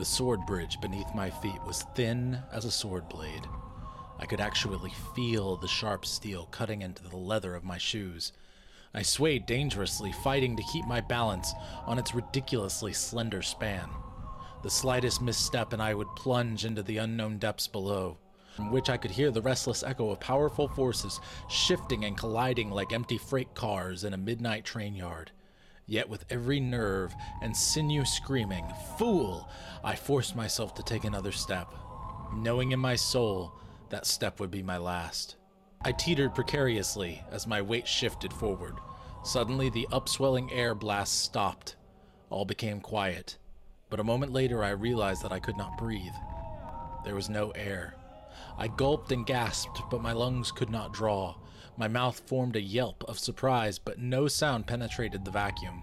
The sword bridge beneath my feet was thin as a sword blade. I could actually feel the sharp steel cutting into the leather of my shoes. I swayed dangerously, fighting to keep my balance on its ridiculously slender span. The slightest misstep and I would plunge into the unknown depths below, from which I could hear the restless echo of powerful forces shifting and colliding like empty freight cars in a midnight train yard. Yet, with every nerve and sinew screaming, Fool! I forced myself to take another step, knowing in my soul that step would be my last. I teetered precariously as my weight shifted forward. Suddenly, the upswelling air blast stopped. All became quiet, but a moment later, I realized that I could not breathe. There was no air. I gulped and gasped, but my lungs could not draw. My mouth formed a yelp of surprise, but no sound penetrated the vacuum.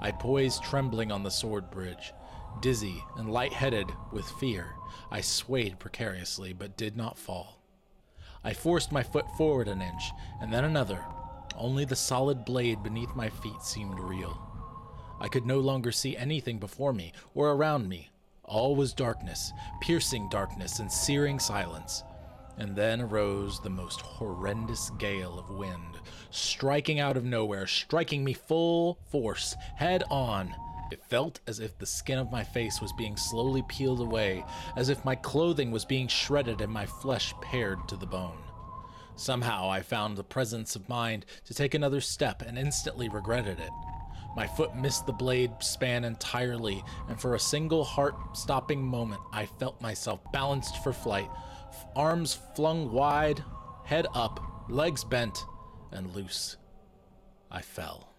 I poised trembling on the sword bridge. Dizzy and light-headed with fear, I swayed precariously but did not fall. I forced my foot forward an inch, and then another. Only the solid blade beneath my feet seemed real. I could no longer see anything before me or around me. All was darkness, piercing darkness, and searing silence. And then arose the most horrendous gale of wind, striking out of nowhere, striking me full force, head on. It felt as if the skin of my face was being slowly peeled away, as if my clothing was being shredded and my flesh pared to the bone. Somehow I found the presence of mind to take another step and instantly regretted it. My foot missed the blade span entirely, and for a single heart stopping moment, I felt myself balanced for flight, arms flung wide, head up, legs bent, and loose. I fell.